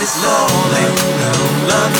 your love.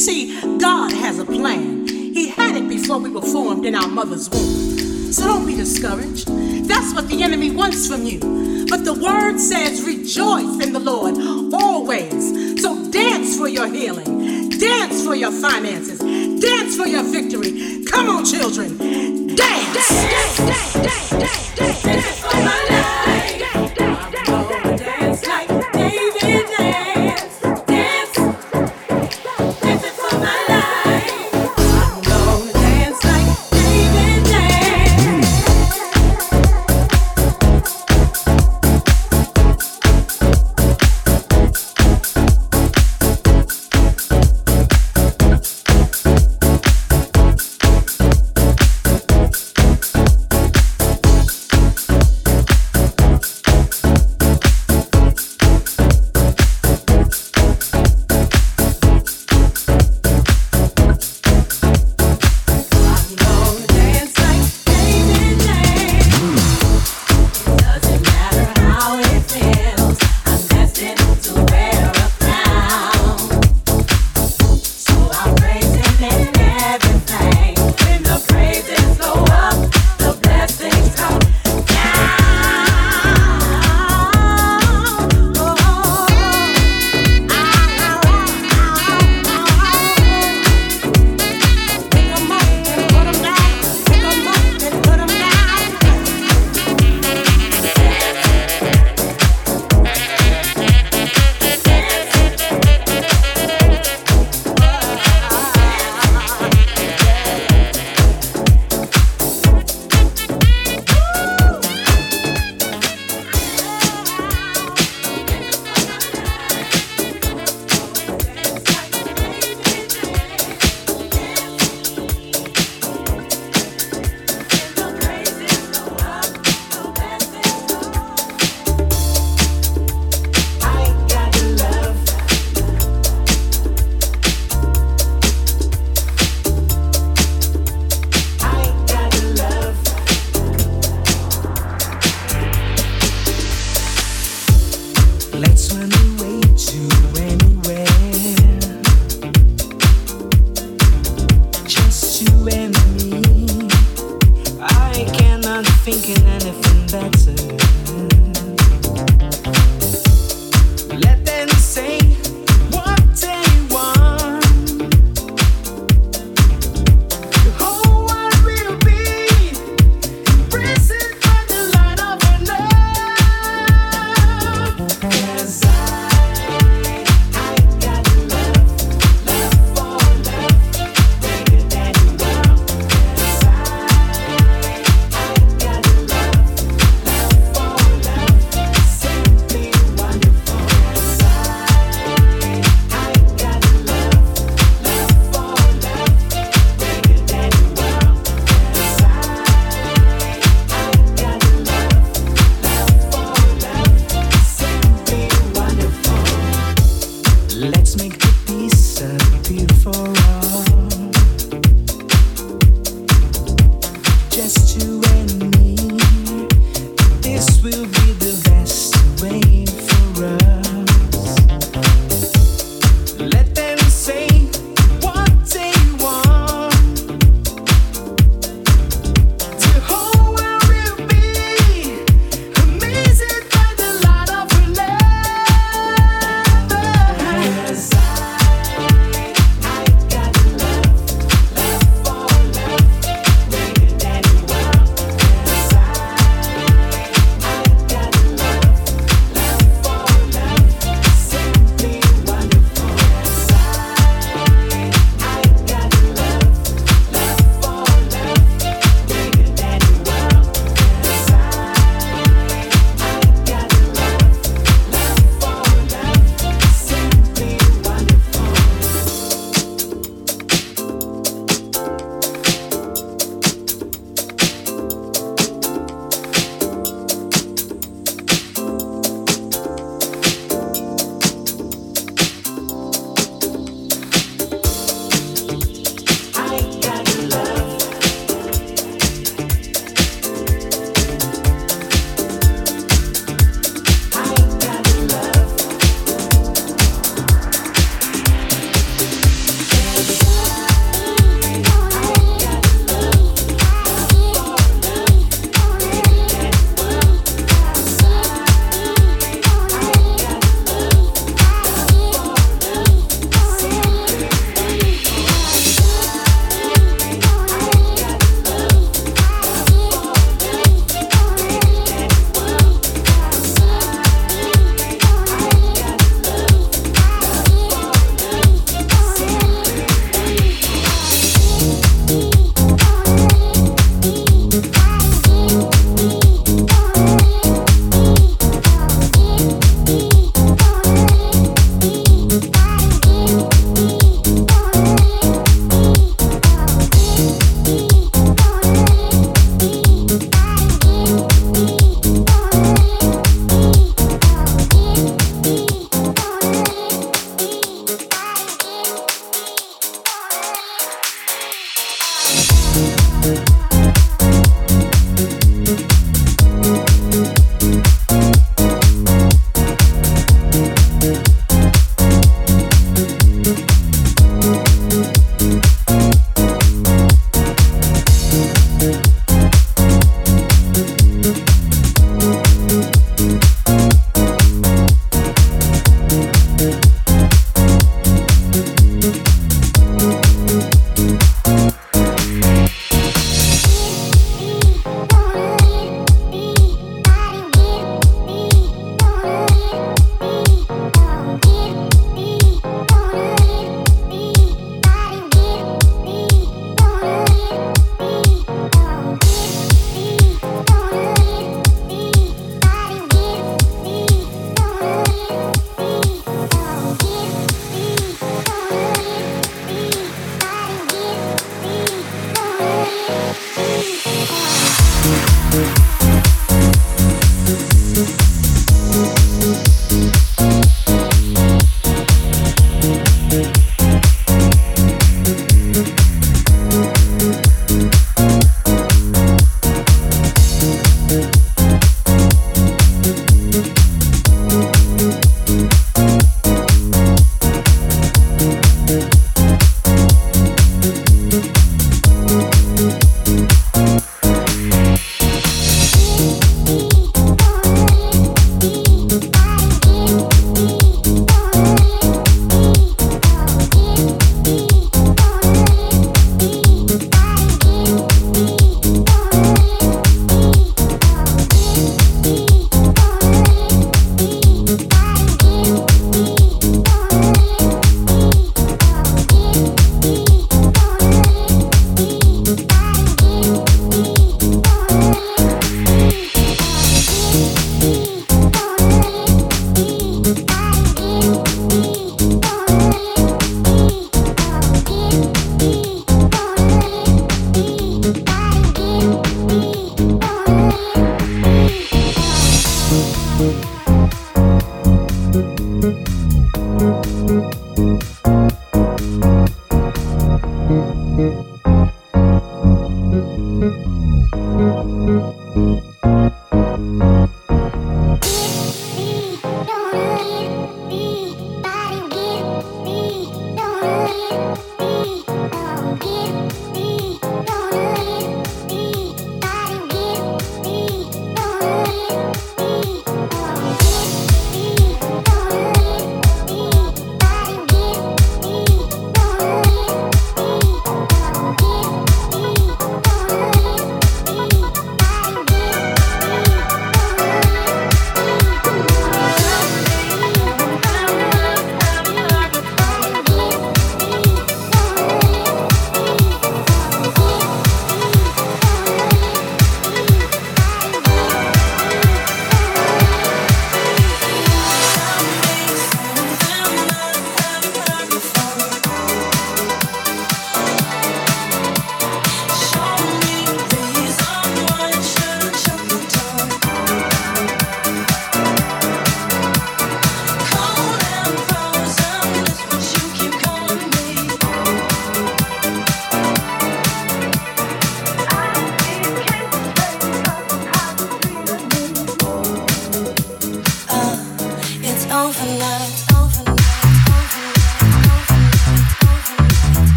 See, God has a plan. He had it before we were formed in our mother's womb. So don't be discouraged. That's what the enemy wants from you. But the word says, rejoice in the Lord always. So dance for your healing, dance for your finances, dance for your victory. Come on, children, dance. dance, dance, dance,